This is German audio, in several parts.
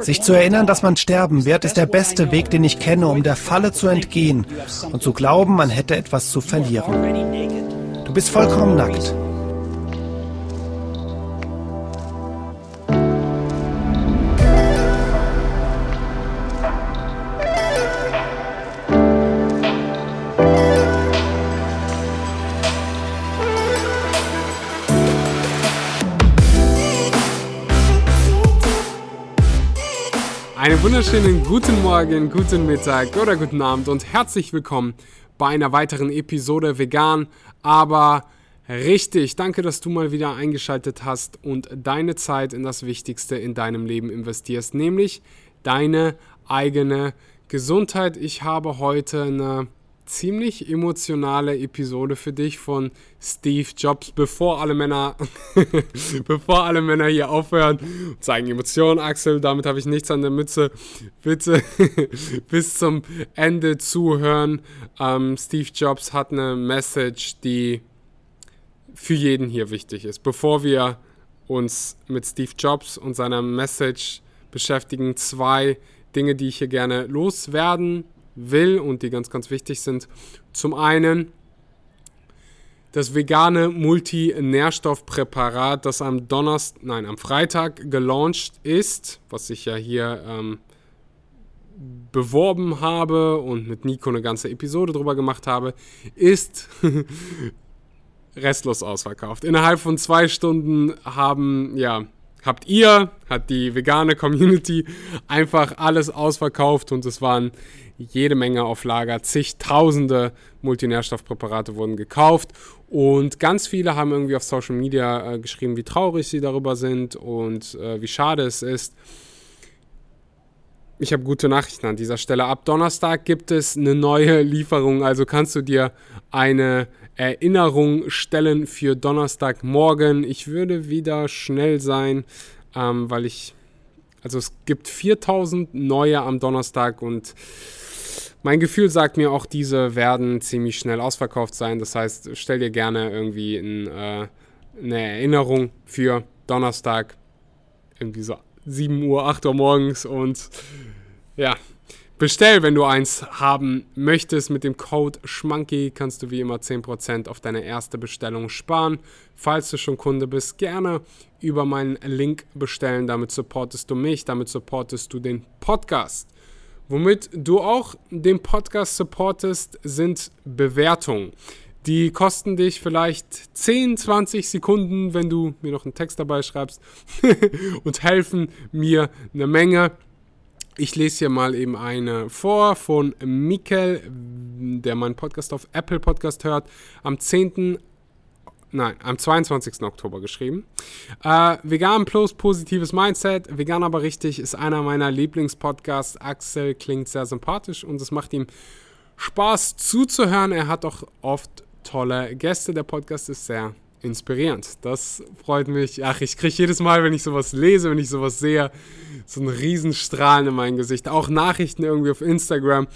Sich zu erinnern, dass man sterben wird, ist der beste Weg, den ich kenne, um der Falle zu entgehen und zu glauben, man hätte etwas zu verlieren. Du bist vollkommen nackt. Wunderschönen guten Morgen, guten Mittag oder guten Abend und herzlich willkommen bei einer weiteren Episode Vegan, aber richtig. Danke, dass du mal wieder eingeschaltet hast und deine Zeit in das Wichtigste in deinem Leben investierst, nämlich deine eigene Gesundheit. Ich habe heute eine ziemlich emotionale Episode für dich von Steve Jobs, bevor alle Männer, bevor alle Männer hier aufhören und zeigen Emotionen, Axel, damit habe ich nichts an der Mütze. Bitte bis zum Ende zuhören. Ähm, Steve Jobs hat eine Message, die für jeden hier wichtig ist. Bevor wir uns mit Steve Jobs und seiner Message beschäftigen, zwei Dinge, die ich hier gerne loswerden will und die ganz, ganz wichtig sind. Zum einen das vegane Multinährstoffpräparat, das am Donnerstag, nein, am Freitag gelauncht ist, was ich ja hier ähm, beworben habe und mit Nico eine ganze Episode drüber gemacht habe, ist restlos ausverkauft. Innerhalb von zwei Stunden haben, ja, habt ihr, hat die vegane Community einfach alles ausverkauft und es waren jede Menge auf Lager, zigtausende Multinährstoffpräparate wurden gekauft und ganz viele haben irgendwie auf Social Media äh, geschrieben, wie traurig sie darüber sind und äh, wie schade es ist. Ich habe gute Nachrichten an dieser Stelle. Ab Donnerstag gibt es eine neue Lieferung, also kannst du dir eine Erinnerung stellen für Donnerstagmorgen. Ich würde wieder schnell sein, ähm, weil ich, also es gibt 4000 neue am Donnerstag und mein Gefühl sagt mir auch, diese werden ziemlich schnell ausverkauft sein. Das heißt, stell dir gerne irgendwie ein, äh, eine Erinnerung für Donnerstag, irgendwie so 7 Uhr, 8 Uhr morgens und ja, bestell, wenn du eins haben möchtest. Mit dem Code SCHMANKY kannst du wie immer 10% auf deine erste Bestellung sparen. Falls du schon Kunde bist, gerne über meinen Link bestellen. Damit supportest du mich, damit supportest du den Podcast. Womit du auch den Podcast supportest, sind Bewertungen. Die kosten dich vielleicht 10, 20 Sekunden, wenn du mir noch einen Text dabei schreibst und helfen mir eine Menge. Ich lese hier mal eben eine vor von Mikkel, der meinen Podcast auf Apple Podcast hört. Am 10 nein, am 22. Oktober geschrieben. Äh, Vegan plus positives Mindset. Vegan aber richtig ist einer meiner Lieblingspodcasts. Axel klingt sehr sympathisch und es macht ihm Spaß zuzuhören. Er hat auch oft tolle Gäste. Der Podcast ist sehr inspirierend. Das freut mich. Ach, ich kriege jedes Mal, wenn ich sowas lese, wenn ich sowas sehe, so einen Riesenstrahlen in mein Gesicht. Auch Nachrichten irgendwie auf Instagram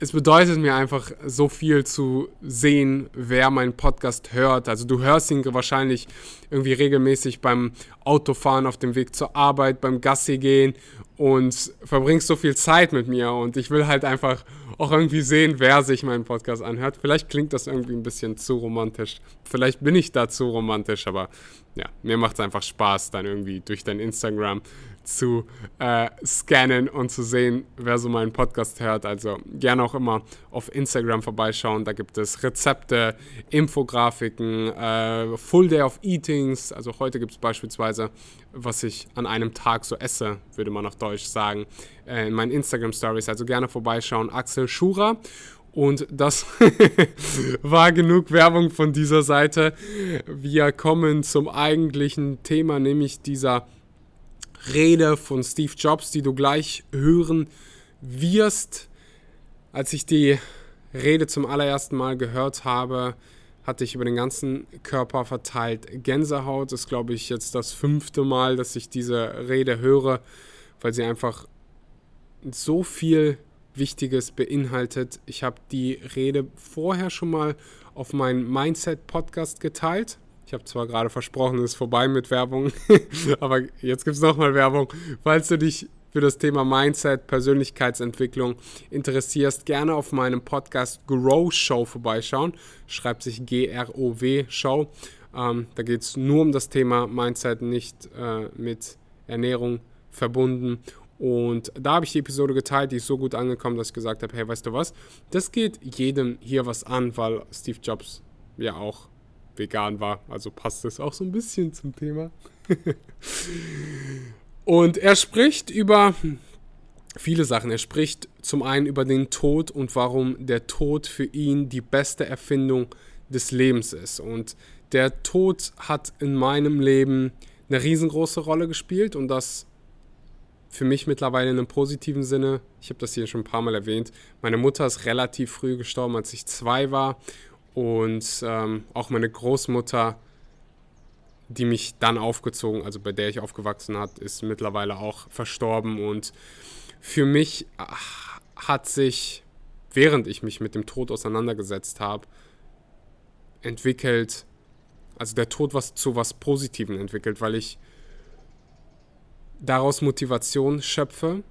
es bedeutet mir einfach so viel zu sehen, wer meinen Podcast hört. Also du hörst ihn wahrscheinlich irgendwie regelmäßig beim Autofahren auf dem Weg zur Arbeit, beim Gassi gehen und verbringst so viel Zeit mit mir und ich will halt einfach auch irgendwie sehen, wer sich meinen Podcast anhört. Vielleicht klingt das irgendwie ein bisschen zu romantisch. Vielleicht bin ich da zu romantisch, aber ja, mir macht es einfach Spaß, dann irgendwie durch dein Instagram zu äh, scannen und zu sehen, wer so meinen Podcast hört. Also gerne auch immer auf Instagram vorbeischauen. Da gibt es Rezepte, Infografiken, äh, Full Day of Eatings. Also heute gibt es beispielsweise, was ich an einem Tag so esse, würde man auf Deutsch sagen, äh, in meinen Instagram Stories. Also gerne vorbeischauen. Axel Schura. Und das war genug Werbung von dieser Seite. Wir kommen zum eigentlichen Thema, nämlich dieser Rede von Steve Jobs, die du gleich hören wirst. Als ich die Rede zum allerersten Mal gehört habe, hatte ich über den ganzen Körper verteilt Gänsehaut. Das ist, glaube ich, jetzt das fünfte Mal, dass ich diese Rede höre, weil sie einfach so viel Wichtiges beinhaltet. Ich habe die Rede vorher schon mal auf meinem Mindset-Podcast geteilt. Ich habe zwar gerade versprochen, es ist vorbei mit Werbung, aber jetzt gibt es nochmal Werbung. Falls du dich für das Thema Mindset, Persönlichkeitsentwicklung interessierst, gerne auf meinem Podcast Grow Show vorbeischauen. Schreibt sich G-R-O-W Show. Ähm, da geht es nur um das Thema Mindset, nicht äh, mit Ernährung verbunden. Und da habe ich die Episode geteilt, die ist so gut angekommen, dass ich gesagt habe, hey, weißt du was, das geht jedem hier was an, weil Steve Jobs ja auch vegan war. Also passt das auch so ein bisschen zum Thema. und er spricht über viele Sachen. Er spricht zum einen über den Tod und warum der Tod für ihn die beste Erfindung des Lebens ist. Und der Tod hat in meinem Leben eine riesengroße Rolle gespielt und das für mich mittlerweile in einem positiven Sinne. Ich habe das hier schon ein paar Mal erwähnt. Meine Mutter ist relativ früh gestorben, als ich zwei war. Und ähm, auch meine Großmutter, die mich dann aufgezogen, also bei der ich aufgewachsen hat, ist mittlerweile auch verstorben. Und für mich hat sich, während ich mich mit dem Tod auseinandergesetzt habe, entwickelt, also der Tod was zu was Positivem entwickelt, weil ich daraus Motivation schöpfe.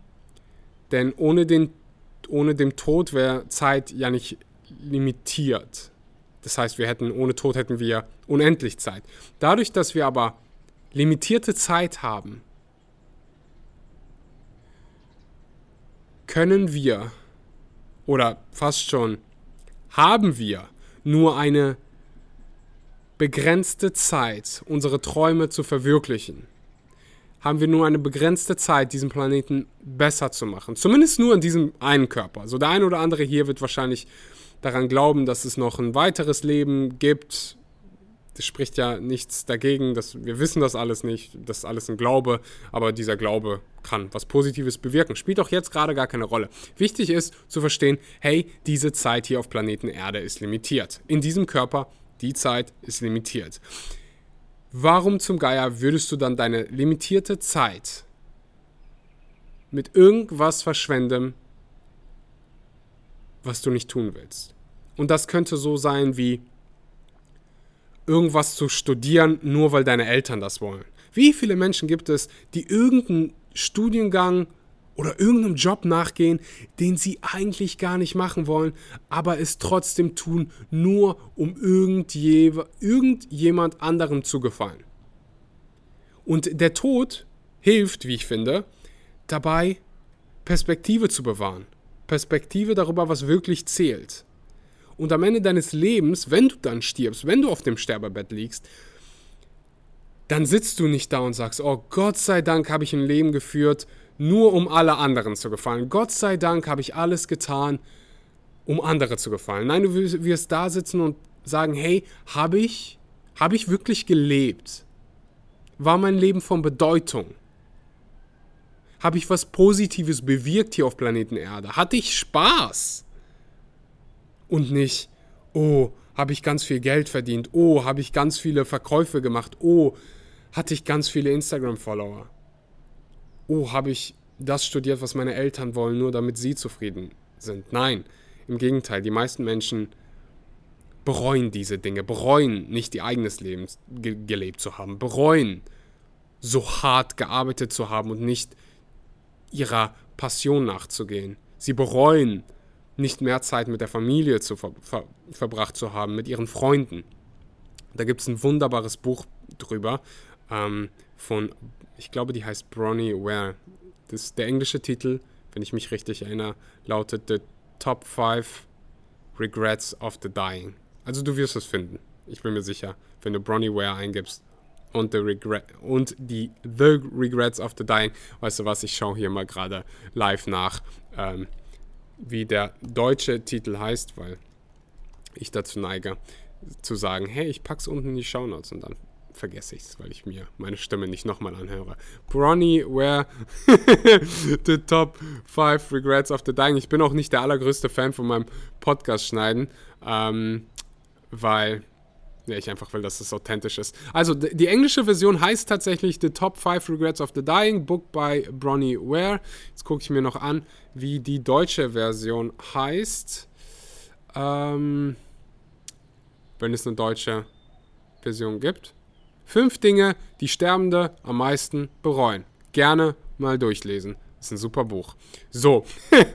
Denn ohne, den, ohne dem Tod wäre Zeit ja nicht limitiert. Das heißt, wir hätten ohne Tod hätten wir unendlich Zeit. Dadurch, dass wir aber limitierte Zeit haben, können wir oder fast schon haben wir nur eine begrenzte Zeit, unsere Träume zu verwirklichen haben wir nur eine begrenzte Zeit, diesen Planeten besser zu machen. Zumindest nur in diesem einen Körper. So der eine oder andere hier wird wahrscheinlich daran glauben, dass es noch ein weiteres Leben gibt. Das spricht ja nichts dagegen, dass wir wissen das alles nicht, das ist alles ein Glaube, aber dieser Glaube kann was Positives bewirken. Spielt auch jetzt gerade gar keine Rolle. Wichtig ist zu verstehen, hey, diese Zeit hier auf Planeten Erde ist limitiert. In diesem Körper, die Zeit ist limitiert. Warum zum Geier würdest du dann deine limitierte Zeit mit irgendwas verschwenden, was du nicht tun willst? Und das könnte so sein wie irgendwas zu studieren, nur weil deine Eltern das wollen. Wie viele Menschen gibt es, die irgendeinen Studiengang oder irgendeinem Job nachgehen, den sie eigentlich gar nicht machen wollen, aber es trotzdem tun, nur um irgendje, irgendjemand anderem zu gefallen. Und der Tod hilft, wie ich finde, dabei Perspektive zu bewahren. Perspektive darüber, was wirklich zählt. Und am Ende deines Lebens, wenn du dann stirbst, wenn du auf dem Sterbebett liegst, dann sitzt du nicht da und sagst, oh Gott sei Dank habe ich ein Leben geführt, nur um alle anderen zu gefallen. Gott sei Dank habe ich alles getan, um andere zu gefallen. Nein, du wirst da sitzen und sagen, hey, habe ich, habe ich wirklich gelebt? War mein Leben von Bedeutung? Habe ich was Positives bewirkt hier auf Planeten Erde? Hatte ich Spaß? Und nicht, oh, habe ich ganz viel Geld verdient? Oh, habe ich ganz viele Verkäufe gemacht? Oh, hatte ich ganz viele Instagram-Follower? oh, habe ich das studiert, was meine Eltern wollen, nur damit sie zufrieden sind. Nein, im Gegenteil, die meisten Menschen bereuen diese Dinge, bereuen nicht ihr eigenes Leben ge gelebt zu haben, bereuen so hart gearbeitet zu haben und nicht ihrer Passion nachzugehen. Sie bereuen nicht mehr Zeit mit der Familie zu ver ver verbracht zu haben, mit ihren Freunden. Da gibt es ein wunderbares Buch drüber ähm, von ich glaube, die heißt Bronnie Ware. Das, der englische Titel, wenn ich mich richtig erinnere, lautet The Top 5 Regrets of the Dying. Also du wirst es finden. Ich bin mir sicher, wenn du Bronnie Ware eingibst und, the regret, und die The Regrets of the Dying. Weißt du was, ich schaue hier mal gerade live nach, ähm, wie der deutsche Titel heißt, weil ich dazu neige zu sagen, hey, ich pack's unten in die Shownotes und dann vergesse ich es, weil ich mir meine Stimme nicht nochmal anhöre. Bronny Ware, the top 5 Regrets of the Dying. Ich bin auch nicht der allergrößte Fan von meinem Podcast schneiden, ähm, weil ja, ich einfach will, dass es authentisch ist. Also, die englische Version heißt tatsächlich The Top 5 Regrets of the Dying, Book by Bronnie Ware. Jetzt gucke ich mir noch an, wie die deutsche Version heißt. Ähm, wenn es eine deutsche Version gibt. Fünf Dinge, die Sterbende am meisten bereuen. Gerne mal durchlesen. Ist ein super Buch. So.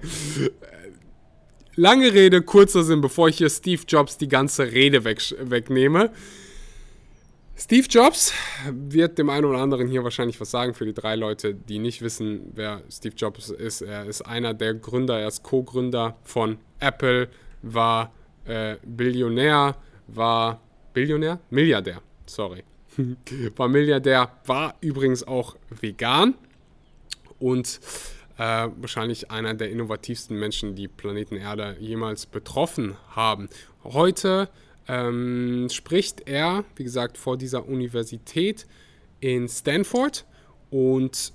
Lange Rede, kurzer Sinn, bevor ich hier Steve Jobs die ganze Rede weg, wegnehme. Steve Jobs wird dem einen oder anderen hier wahrscheinlich was sagen für die drei Leute, die nicht wissen, wer Steve Jobs ist. Er ist einer der Gründer, er ist Co-Gründer von Apple, war äh, Billionär, war Billionär? Milliardär, sorry. war Milliardär, war übrigens auch vegan und äh, wahrscheinlich einer der innovativsten Menschen, die Planeten Erde jemals betroffen haben. Heute ähm, spricht er, wie gesagt, vor dieser Universität in Stanford und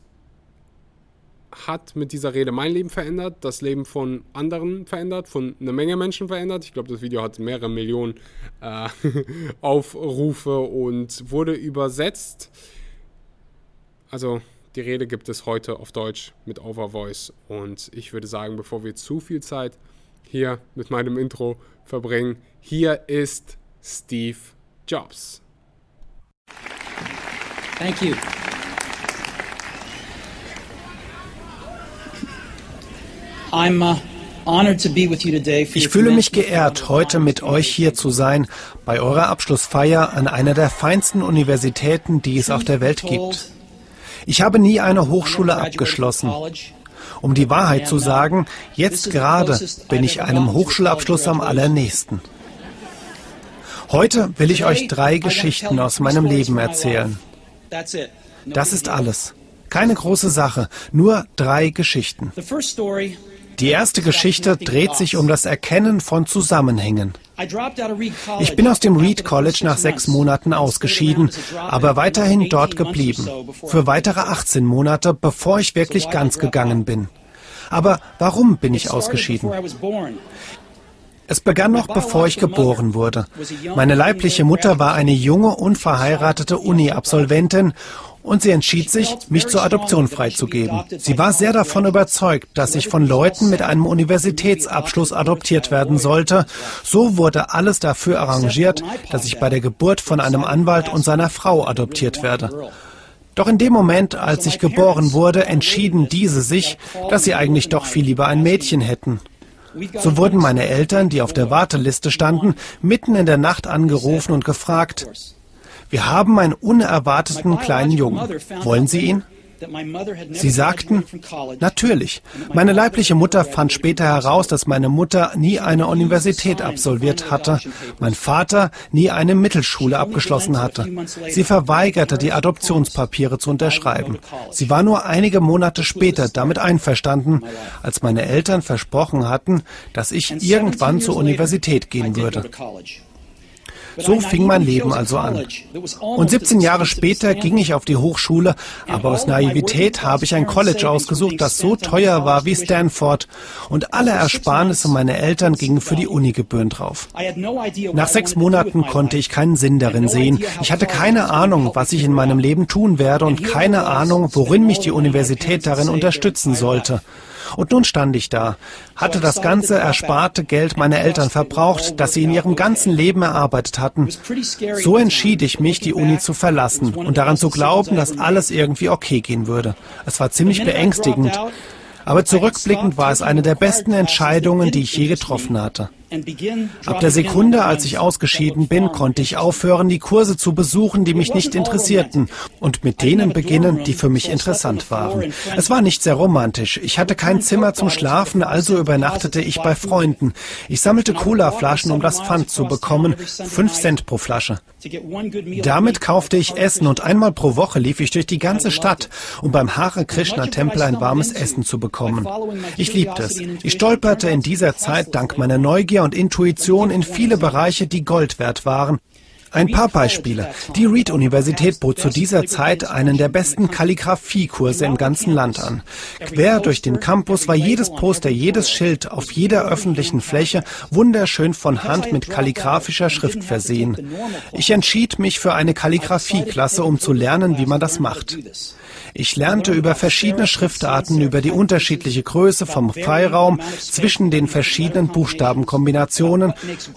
hat mit dieser Rede mein Leben verändert, das Leben von anderen verändert, von einer Menge Menschen verändert. Ich glaube, das Video hat mehrere Millionen äh, Aufrufe und wurde übersetzt. Also die Rede gibt es heute auf Deutsch mit Overvoice und ich würde sagen, bevor wir zu viel Zeit hier mit meinem Intro verbringen, hier ist Steve Jobs. Thank you. I'm uh, ich fühle mich geehrt, heute mit euch hier zu sein, bei eurer Abschlussfeier an einer der feinsten Universitäten, die es auf der Welt gibt. Ich habe nie eine Hochschule abgeschlossen. Um die Wahrheit zu sagen, jetzt gerade bin ich einem Hochschulabschluss am allernächsten. Heute will ich euch drei Geschichten aus meinem Leben erzählen. Das ist alles. Keine große Sache, nur drei Geschichten. Die erste Geschichte dreht sich um das Erkennen von Zusammenhängen. Ich bin aus dem Reed College nach sechs Monaten ausgeschieden, aber weiterhin dort geblieben. Für weitere 18 Monate, bevor ich wirklich ganz gegangen bin. Aber warum bin ich ausgeschieden? Es begann noch bevor ich geboren wurde. Meine leibliche Mutter war eine junge, unverheiratete Uni-Absolventin und sie entschied sich, mich zur Adoption freizugeben. Sie war sehr davon überzeugt, dass ich von Leuten mit einem Universitätsabschluss adoptiert werden sollte. So wurde alles dafür arrangiert, dass ich bei der Geburt von einem Anwalt und seiner Frau adoptiert werde. Doch in dem Moment, als ich geboren wurde, entschieden diese sich, dass sie eigentlich doch viel lieber ein Mädchen hätten. So wurden meine Eltern, die auf der Warteliste standen, mitten in der Nacht angerufen und gefragt, wir haben einen unerwarteten kleinen Jungen. Wollen Sie ihn? Sie sagten, natürlich. Meine leibliche Mutter fand später heraus, dass meine Mutter nie eine Universität absolviert hatte, mein Vater nie eine Mittelschule abgeschlossen hatte. Sie verweigerte, die Adoptionspapiere zu unterschreiben. Sie war nur einige Monate später damit einverstanden, als meine Eltern versprochen hatten, dass ich irgendwann zur Universität gehen würde. So fing mein Leben also an. Und 17 Jahre später ging ich auf die Hochschule, aber aus Naivität habe ich ein College ausgesucht, das so teuer war wie Stanford. Und alle Ersparnisse meiner Eltern gingen für die Unigebühren drauf. Nach sechs Monaten konnte ich keinen Sinn darin sehen. Ich hatte keine Ahnung, was ich in meinem Leben tun werde und keine Ahnung, worin mich die Universität darin unterstützen sollte. Und nun stand ich da, hatte das ganze ersparte Geld meiner Eltern verbraucht, das sie in ihrem ganzen Leben erarbeitet hatten. So entschied ich mich, die Uni zu verlassen und daran zu glauben, dass alles irgendwie okay gehen würde. Es war ziemlich beängstigend. Aber zurückblickend war es eine der besten Entscheidungen, die ich je getroffen hatte. Ab der Sekunde, als ich ausgeschieden bin, konnte ich aufhören, die Kurse zu besuchen, die mich nicht interessierten, und mit denen beginnen, die für mich interessant waren. Es war nicht sehr romantisch. Ich hatte kein Zimmer zum Schlafen, also übernachtete ich bei Freunden. Ich sammelte Cola-Flaschen, um das Pfand zu bekommen, fünf Cent pro Flasche. Damit kaufte ich Essen und einmal pro Woche lief ich durch die ganze Stadt, um beim Hare Krishna Tempel ein warmes Essen zu bekommen. Ich liebte es. Ich stolperte in dieser Zeit dank meiner Neugier Neugier und Intuition in viele Bereiche, die Gold wert waren. Ein paar Beispiele. Die Reed-Universität bot zu dieser Zeit einen der besten Kalligraphiekurse im ganzen Land an. Quer durch den Campus war jedes Poster, jedes Schild auf jeder öffentlichen Fläche wunderschön von Hand mit kalligraphischer Schrift versehen. Ich entschied mich für eine Kalligraphieklasse, um zu lernen, wie man das macht. Ich lernte über verschiedene Schriftarten, über die unterschiedliche Größe vom Freiraum zwischen den verschiedenen Buchstabenkombinationen,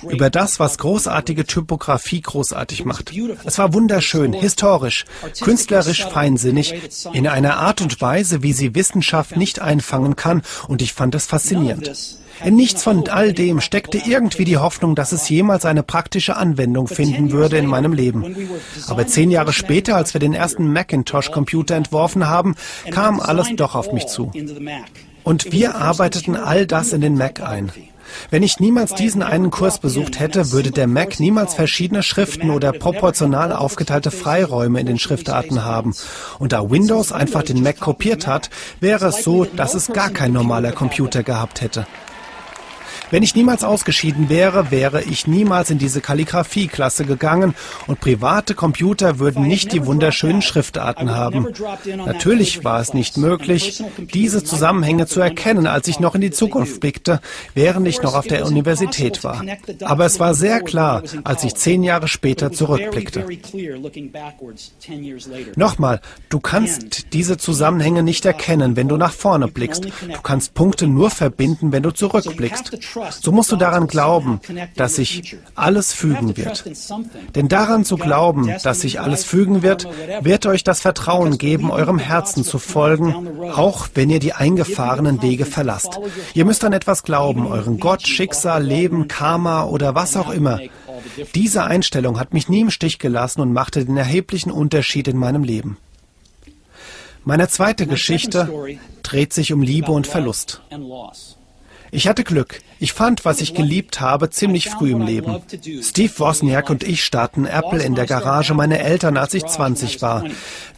über das, was großartige Typografie großartig macht. Es war wunderschön, historisch, künstlerisch feinsinnig, in einer Art und Weise, wie sie Wissenschaft nicht einfangen kann, und ich fand es faszinierend. In nichts von all dem steckte irgendwie die Hoffnung, dass es jemals eine praktische Anwendung finden würde in meinem Leben. Aber zehn Jahre später, als wir den ersten Macintosh-Computer entworfen haben, kam alles doch auf mich zu. Und wir arbeiteten all das in den Mac ein. Wenn ich niemals diesen einen Kurs besucht hätte, würde der Mac niemals verschiedene Schriften oder proportional aufgeteilte Freiräume in den Schriftarten haben. Und da Windows einfach den Mac kopiert hat, wäre es so, dass es gar kein normaler Computer gehabt hätte. Wenn ich niemals ausgeschieden wäre, wäre ich niemals in diese Kalligraphie-Klasse gegangen und private Computer würden nicht die wunderschönen Schriftarten haben. Natürlich war es nicht möglich, diese Zusammenhänge zu erkennen, als ich noch in die Zukunft blickte, während ich noch auf der Universität war. Aber es war sehr klar, als ich zehn Jahre später zurückblickte. Nochmal, du kannst diese Zusammenhänge nicht erkennen, wenn du nach vorne blickst. Du kannst Punkte nur verbinden, wenn du zurückblickst. So musst du daran glauben, dass sich alles fügen wird. Denn daran zu glauben, dass sich alles fügen wird, wird euch das Vertrauen geben, eurem Herzen zu folgen, auch wenn ihr die eingefahrenen Wege verlasst. Ihr müsst an etwas glauben, euren Gott, Schicksal, Leben, Karma oder was auch immer. Diese Einstellung hat mich nie im Stich gelassen und machte den erheblichen Unterschied in meinem Leben. Meine zweite Geschichte dreht sich um Liebe und Verlust. Ich hatte Glück. Ich fand, was ich geliebt habe, ziemlich früh im Leben. Steve Wozniak und ich starten Apple in der Garage meiner Eltern, als ich 20 war.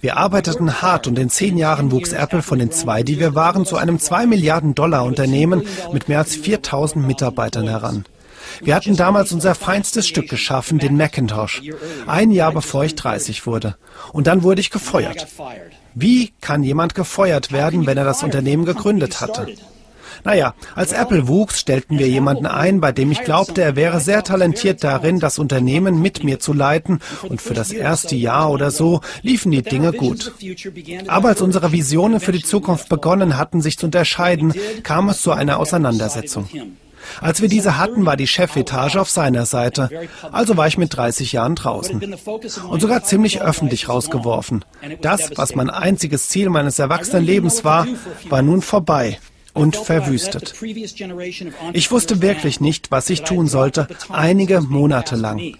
Wir arbeiteten hart und in zehn Jahren wuchs Apple von den zwei, die wir waren, zu einem zwei Milliarden Dollar Unternehmen mit mehr als 4000 Mitarbeitern heran. Wir hatten damals unser feinstes Stück geschaffen, den Macintosh. Ein Jahr bevor ich 30 wurde. Und dann wurde ich gefeuert. Wie kann jemand gefeuert werden, wenn er das Unternehmen gegründet hatte? Naja, als Apple wuchs, stellten wir jemanden ein, bei dem ich glaubte, er wäre sehr talentiert darin, das Unternehmen mit mir zu leiten, und für das erste Jahr oder so liefen die Dinge gut. Aber als unsere Visionen für die Zukunft begonnen hatten, sich zu unterscheiden, kam es zu einer Auseinandersetzung. Als wir diese hatten, war die Chefetage auf seiner Seite. Also war ich mit 30 Jahren draußen. Und sogar ziemlich öffentlich rausgeworfen. Das, was mein einziges Ziel meines Erwachsenenlebens war, war nun vorbei und verwüstet. Ich wusste wirklich nicht, was ich tun sollte, einige Monate lang.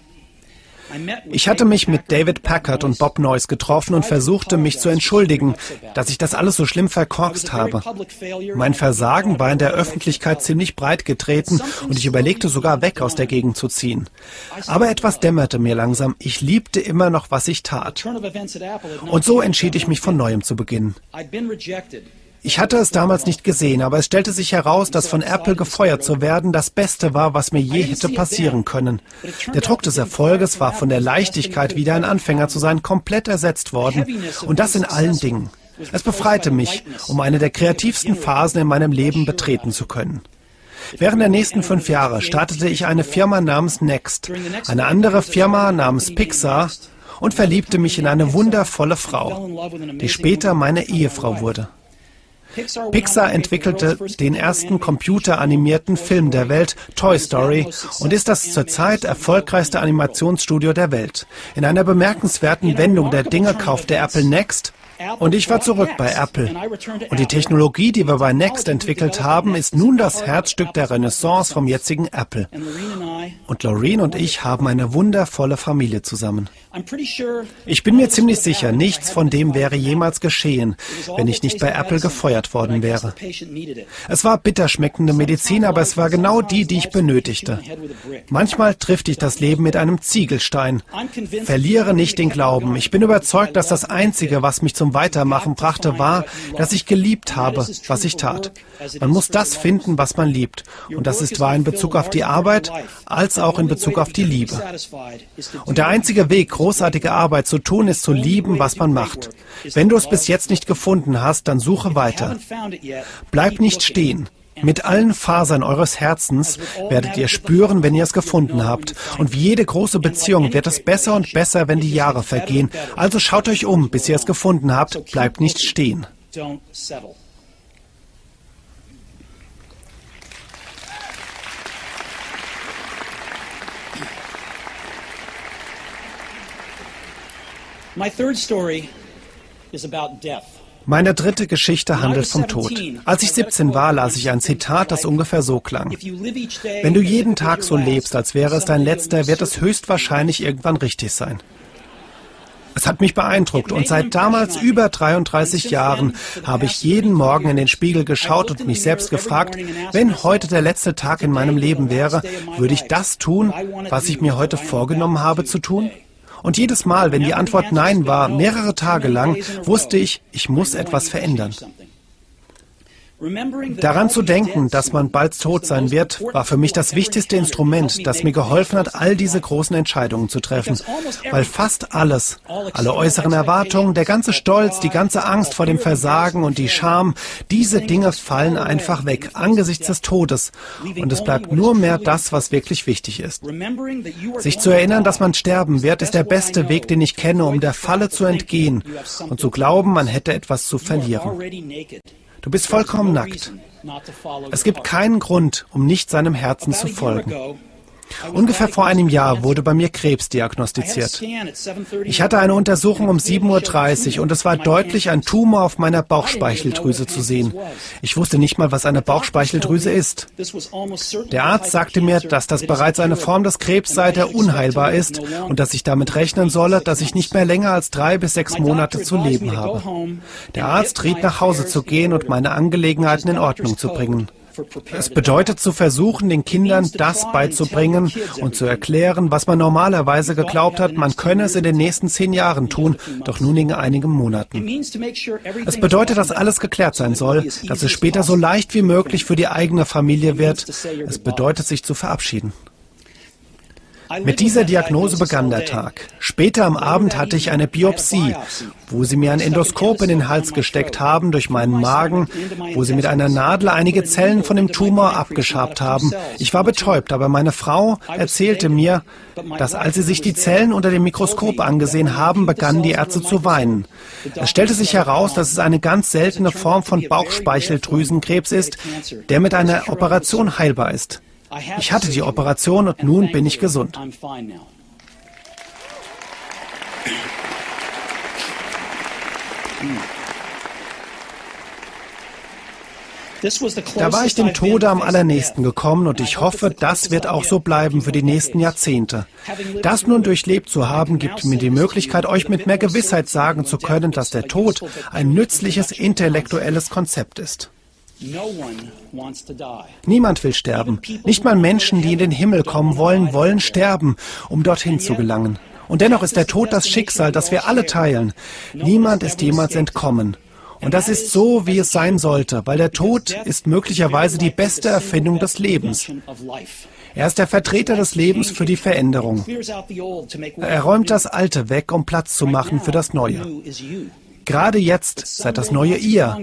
Ich hatte mich mit David Packard und Bob Noyce getroffen und versuchte, mich zu entschuldigen, dass ich das alles so schlimm verkorkst habe. Mein Versagen war in der Öffentlichkeit ziemlich breit getreten und ich überlegte sogar weg aus der Gegend zu ziehen. Aber etwas dämmerte mir langsam. Ich liebte immer noch, was ich tat. Und so entschied ich mich von neuem zu beginnen. Ich hatte es damals nicht gesehen, aber es stellte sich heraus, dass von Apple gefeuert zu werden das Beste war, was mir je hätte passieren können. Der Druck des Erfolges war von der Leichtigkeit, wieder ein Anfänger zu sein, komplett ersetzt worden. Und das in allen Dingen. Es befreite mich, um eine der kreativsten Phasen in meinem Leben betreten zu können. Während der nächsten fünf Jahre startete ich eine Firma namens Next, eine andere Firma namens Pixar und verliebte mich in eine wundervolle Frau, die später meine Ehefrau wurde. Pixar entwickelte den ersten computeranimierten Film der Welt, Toy Story, und ist das zurzeit erfolgreichste Animationsstudio der Welt. In einer bemerkenswerten Wendung der Dinge kaufte Apple Next und ich war zurück bei Apple. Und die Technologie, die wir bei Next entwickelt haben, ist nun das Herzstück der Renaissance vom jetzigen Apple. Und Loreen und ich haben eine wundervolle Familie zusammen. Ich bin mir ziemlich sicher, nichts von dem wäre jemals geschehen, wenn ich nicht bei Apple gefeuert worden wäre. Es war bitterschmeckende Medizin, aber es war genau die, die ich benötigte. Manchmal trifft dich das Leben mit einem Ziegelstein. Verliere nicht den Glauben. Ich bin überzeugt, dass das Einzige, was mich zum Weitermachen brachte, war, dass ich geliebt habe, was ich tat. Man muss das finden, was man liebt. Und das ist wahr in Bezug auf die Arbeit, als auch in Bezug auf die Liebe. Und der einzige Weg, großartige Arbeit zu tun, ist zu lieben, was man macht. Wenn du es bis jetzt nicht gefunden hast, dann suche weiter. Bleib nicht stehen. Mit allen Fasern eures Herzens werdet ihr spüren, wenn ihr es gefunden habt. Und wie jede große Beziehung wird es besser und besser, wenn die Jahre vergehen. Also schaut euch um, bis ihr es gefunden habt. Bleibt nicht stehen. Meine dritte Geschichte handelt vom Tod. Als ich 17 war, las ich ein Zitat, das ungefähr so klang. Wenn du jeden Tag so lebst, als wäre es dein letzter, wird es höchstwahrscheinlich irgendwann richtig sein. Es hat mich beeindruckt und seit damals über 33 Jahren habe ich jeden Morgen in den Spiegel geschaut und mich selbst gefragt, wenn heute der letzte Tag in meinem Leben wäre, würde ich das tun, was ich mir heute vorgenommen habe zu tun? Und jedes Mal, wenn die Antwort Nein war, mehrere Tage lang, wusste ich, ich muss etwas verändern. Daran zu denken, dass man bald tot sein wird, war für mich das wichtigste Instrument, das mir geholfen hat, all diese großen Entscheidungen zu treffen. Weil fast alles, alle äußeren Erwartungen, der ganze Stolz, die ganze Angst vor dem Versagen und die Scham, diese Dinge fallen einfach weg angesichts des Todes. Und es bleibt nur mehr das, was wirklich wichtig ist. Sich zu erinnern, dass man sterben wird, ist der beste Weg, den ich kenne, um der Falle zu entgehen und zu glauben, man hätte etwas zu verlieren. Du bist vollkommen nackt. Es gibt keinen Grund, um nicht seinem Herzen zu folgen. Ungefähr vor einem Jahr wurde bei mir Krebs diagnostiziert. Ich hatte eine Untersuchung um 7.30 Uhr und es war deutlich ein Tumor auf meiner Bauchspeicheldrüse zu sehen. Ich wusste nicht mal, was eine Bauchspeicheldrüse ist. Der Arzt sagte mir, dass das bereits eine Form des Krebs sei, der unheilbar ist und dass ich damit rechnen solle, dass ich nicht mehr länger als drei bis sechs Monate zu leben habe. Der Arzt riet nach Hause zu gehen und meine Angelegenheiten in Ordnung zu bringen. Es bedeutet zu versuchen, den Kindern das beizubringen und zu erklären, was man normalerweise geglaubt hat, man könne es in den nächsten zehn Jahren tun, doch nun in einigen Monaten. Es bedeutet, dass alles geklärt sein soll, dass es später so leicht wie möglich für die eigene Familie wird. Es bedeutet, sich zu verabschieden. Mit dieser Diagnose begann der Tag. Später am Abend hatte ich eine Biopsie, wo sie mir ein Endoskop in den Hals gesteckt haben durch meinen Magen, wo sie mit einer Nadel einige Zellen von dem Tumor abgeschabt haben. Ich war betäubt, aber meine Frau erzählte mir, dass als sie sich die Zellen unter dem Mikroskop angesehen haben, begannen die Ärzte zu weinen. Es stellte sich heraus, dass es eine ganz seltene Form von Bauchspeicheldrüsenkrebs ist, der mit einer Operation heilbar ist. Ich hatte die Operation und nun bin ich gesund. Da war ich dem Tode am allernächsten gekommen und ich hoffe, das wird auch so bleiben für die nächsten Jahrzehnte. Das nun durchlebt zu haben, gibt mir die Möglichkeit, euch mit mehr Gewissheit sagen zu können, dass der Tod ein nützliches intellektuelles Konzept ist. Niemand will sterben. Nicht mal Menschen, die in den Himmel kommen wollen, wollen sterben, um dorthin zu gelangen. Und dennoch ist der Tod das Schicksal, das wir alle teilen. Niemand ist jemals entkommen. Und das ist so, wie es sein sollte, weil der Tod ist möglicherweise die beste Erfindung des Lebens. Er ist der Vertreter des Lebens für die Veränderung. Er räumt das Alte weg, um Platz zu machen für das Neue. Gerade jetzt seid das neue ihr.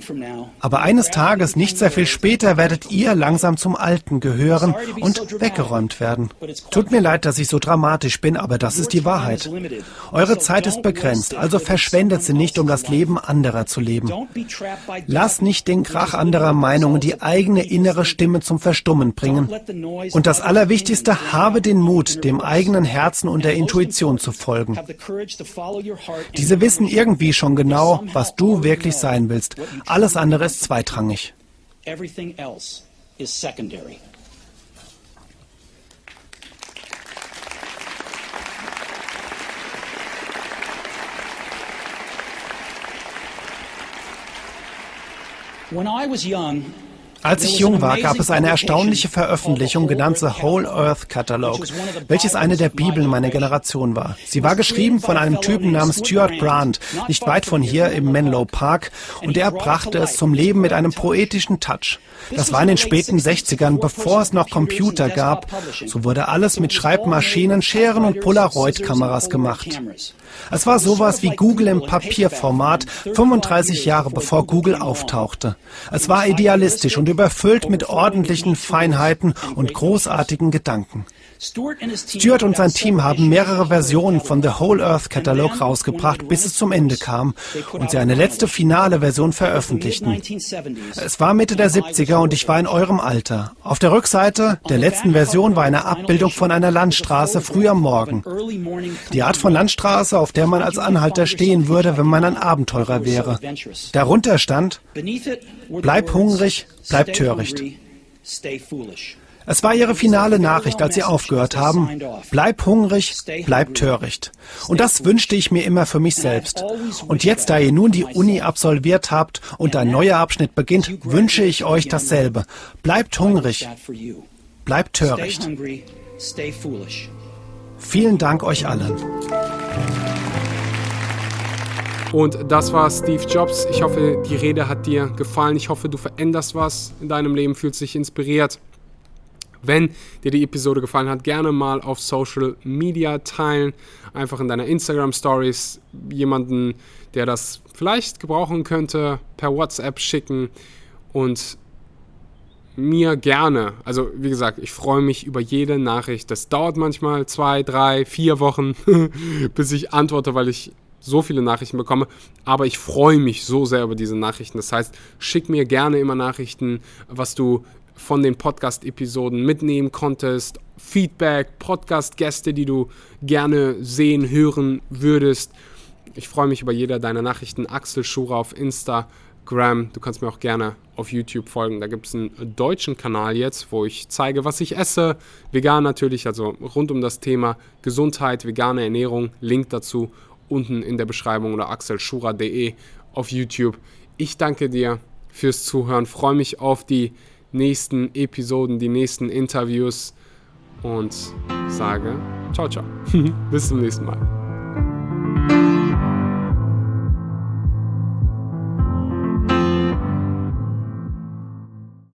Aber eines Tages, nicht sehr viel später, werdet ihr langsam zum Alten gehören und weggeräumt werden. Tut mir leid, dass ich so dramatisch bin, aber das ist die Wahrheit. Eure Zeit ist begrenzt, also verschwendet sie nicht, um das Leben anderer zu leben. Lass nicht den Krach anderer Meinungen die eigene innere Stimme zum Verstummen bringen. Und das Allerwichtigste, habe den Mut, dem eigenen Herzen und der Intuition zu folgen. Diese wissen irgendwie schon genau, genau, was du wirklich sein willst. Alles andere ist zweitrangig. When I was young, als ich jung war, gab es eine erstaunliche Veröffentlichung, genannt The Whole Earth Catalog, welches eine der Bibeln meiner Generation war. Sie war geschrieben von einem Typen namens Stuart Brand, nicht weit von hier im Menlo Park, und er brachte es zum Leben mit einem poetischen Touch. Das war in den späten 60ern, bevor es noch Computer gab. So wurde alles mit Schreibmaschinen, Scheren und Polaroid-Kameras gemacht. Es war sowas wie Google im Papierformat, 35 Jahre bevor Google auftauchte. Es war idealistisch und überfüllt mit ordentlichen Feinheiten und großartigen Gedanken. Stuart und sein Team haben mehrere Versionen von The Whole Earth Catalog rausgebracht, bis es zum Ende kam und sie eine letzte finale Version veröffentlichten. Es war Mitte der 70er und ich war in eurem Alter. Auf der Rückseite der letzten Version war eine Abbildung von einer Landstraße früh am Morgen. Die Art von Landstraße, auf der man als Anhalter stehen würde, wenn man ein Abenteurer wäre. Darunter stand, bleib hungrig, bleib töricht. Es war ihre finale Nachricht, als sie aufgehört haben. Bleib hungrig, bleib töricht. Und das wünschte ich mir immer für mich selbst. Und jetzt, da ihr nun die Uni absolviert habt und ein neuer Abschnitt beginnt, wünsche ich euch dasselbe. Bleibt hungrig, bleibt töricht. Vielen Dank euch allen. Und das war Steve Jobs. Ich hoffe, die Rede hat dir gefallen. Ich hoffe, du veränderst was in deinem Leben, fühlst dich inspiriert. Wenn dir die Episode gefallen hat, gerne mal auf Social Media teilen. Einfach in deiner Instagram Stories jemanden, der das vielleicht gebrauchen könnte, per WhatsApp schicken und mir gerne. Also wie gesagt, ich freue mich über jede Nachricht. Das dauert manchmal zwei, drei, vier Wochen, bis ich antworte, weil ich so viele Nachrichten bekomme, aber ich freue mich so sehr über diese Nachrichten. Das heißt, schick mir gerne immer Nachrichten, was du von den Podcast-Episoden mitnehmen konntest, Feedback, Podcast-Gäste, die du gerne sehen, hören würdest. Ich freue mich über jede deiner Nachrichten. Axel Schura auf Instagram. Du kannst mir auch gerne auf YouTube folgen. Da gibt es einen deutschen Kanal jetzt, wo ich zeige, was ich esse. Vegan natürlich, also rund um das Thema Gesundheit, vegane Ernährung. Link dazu unten in der Beschreibung oder axelschura.de auf YouTube. Ich danke dir fürs Zuhören, freue mich auf die nächsten Episoden, die nächsten Interviews und sage ciao, ciao. Bis zum nächsten Mal.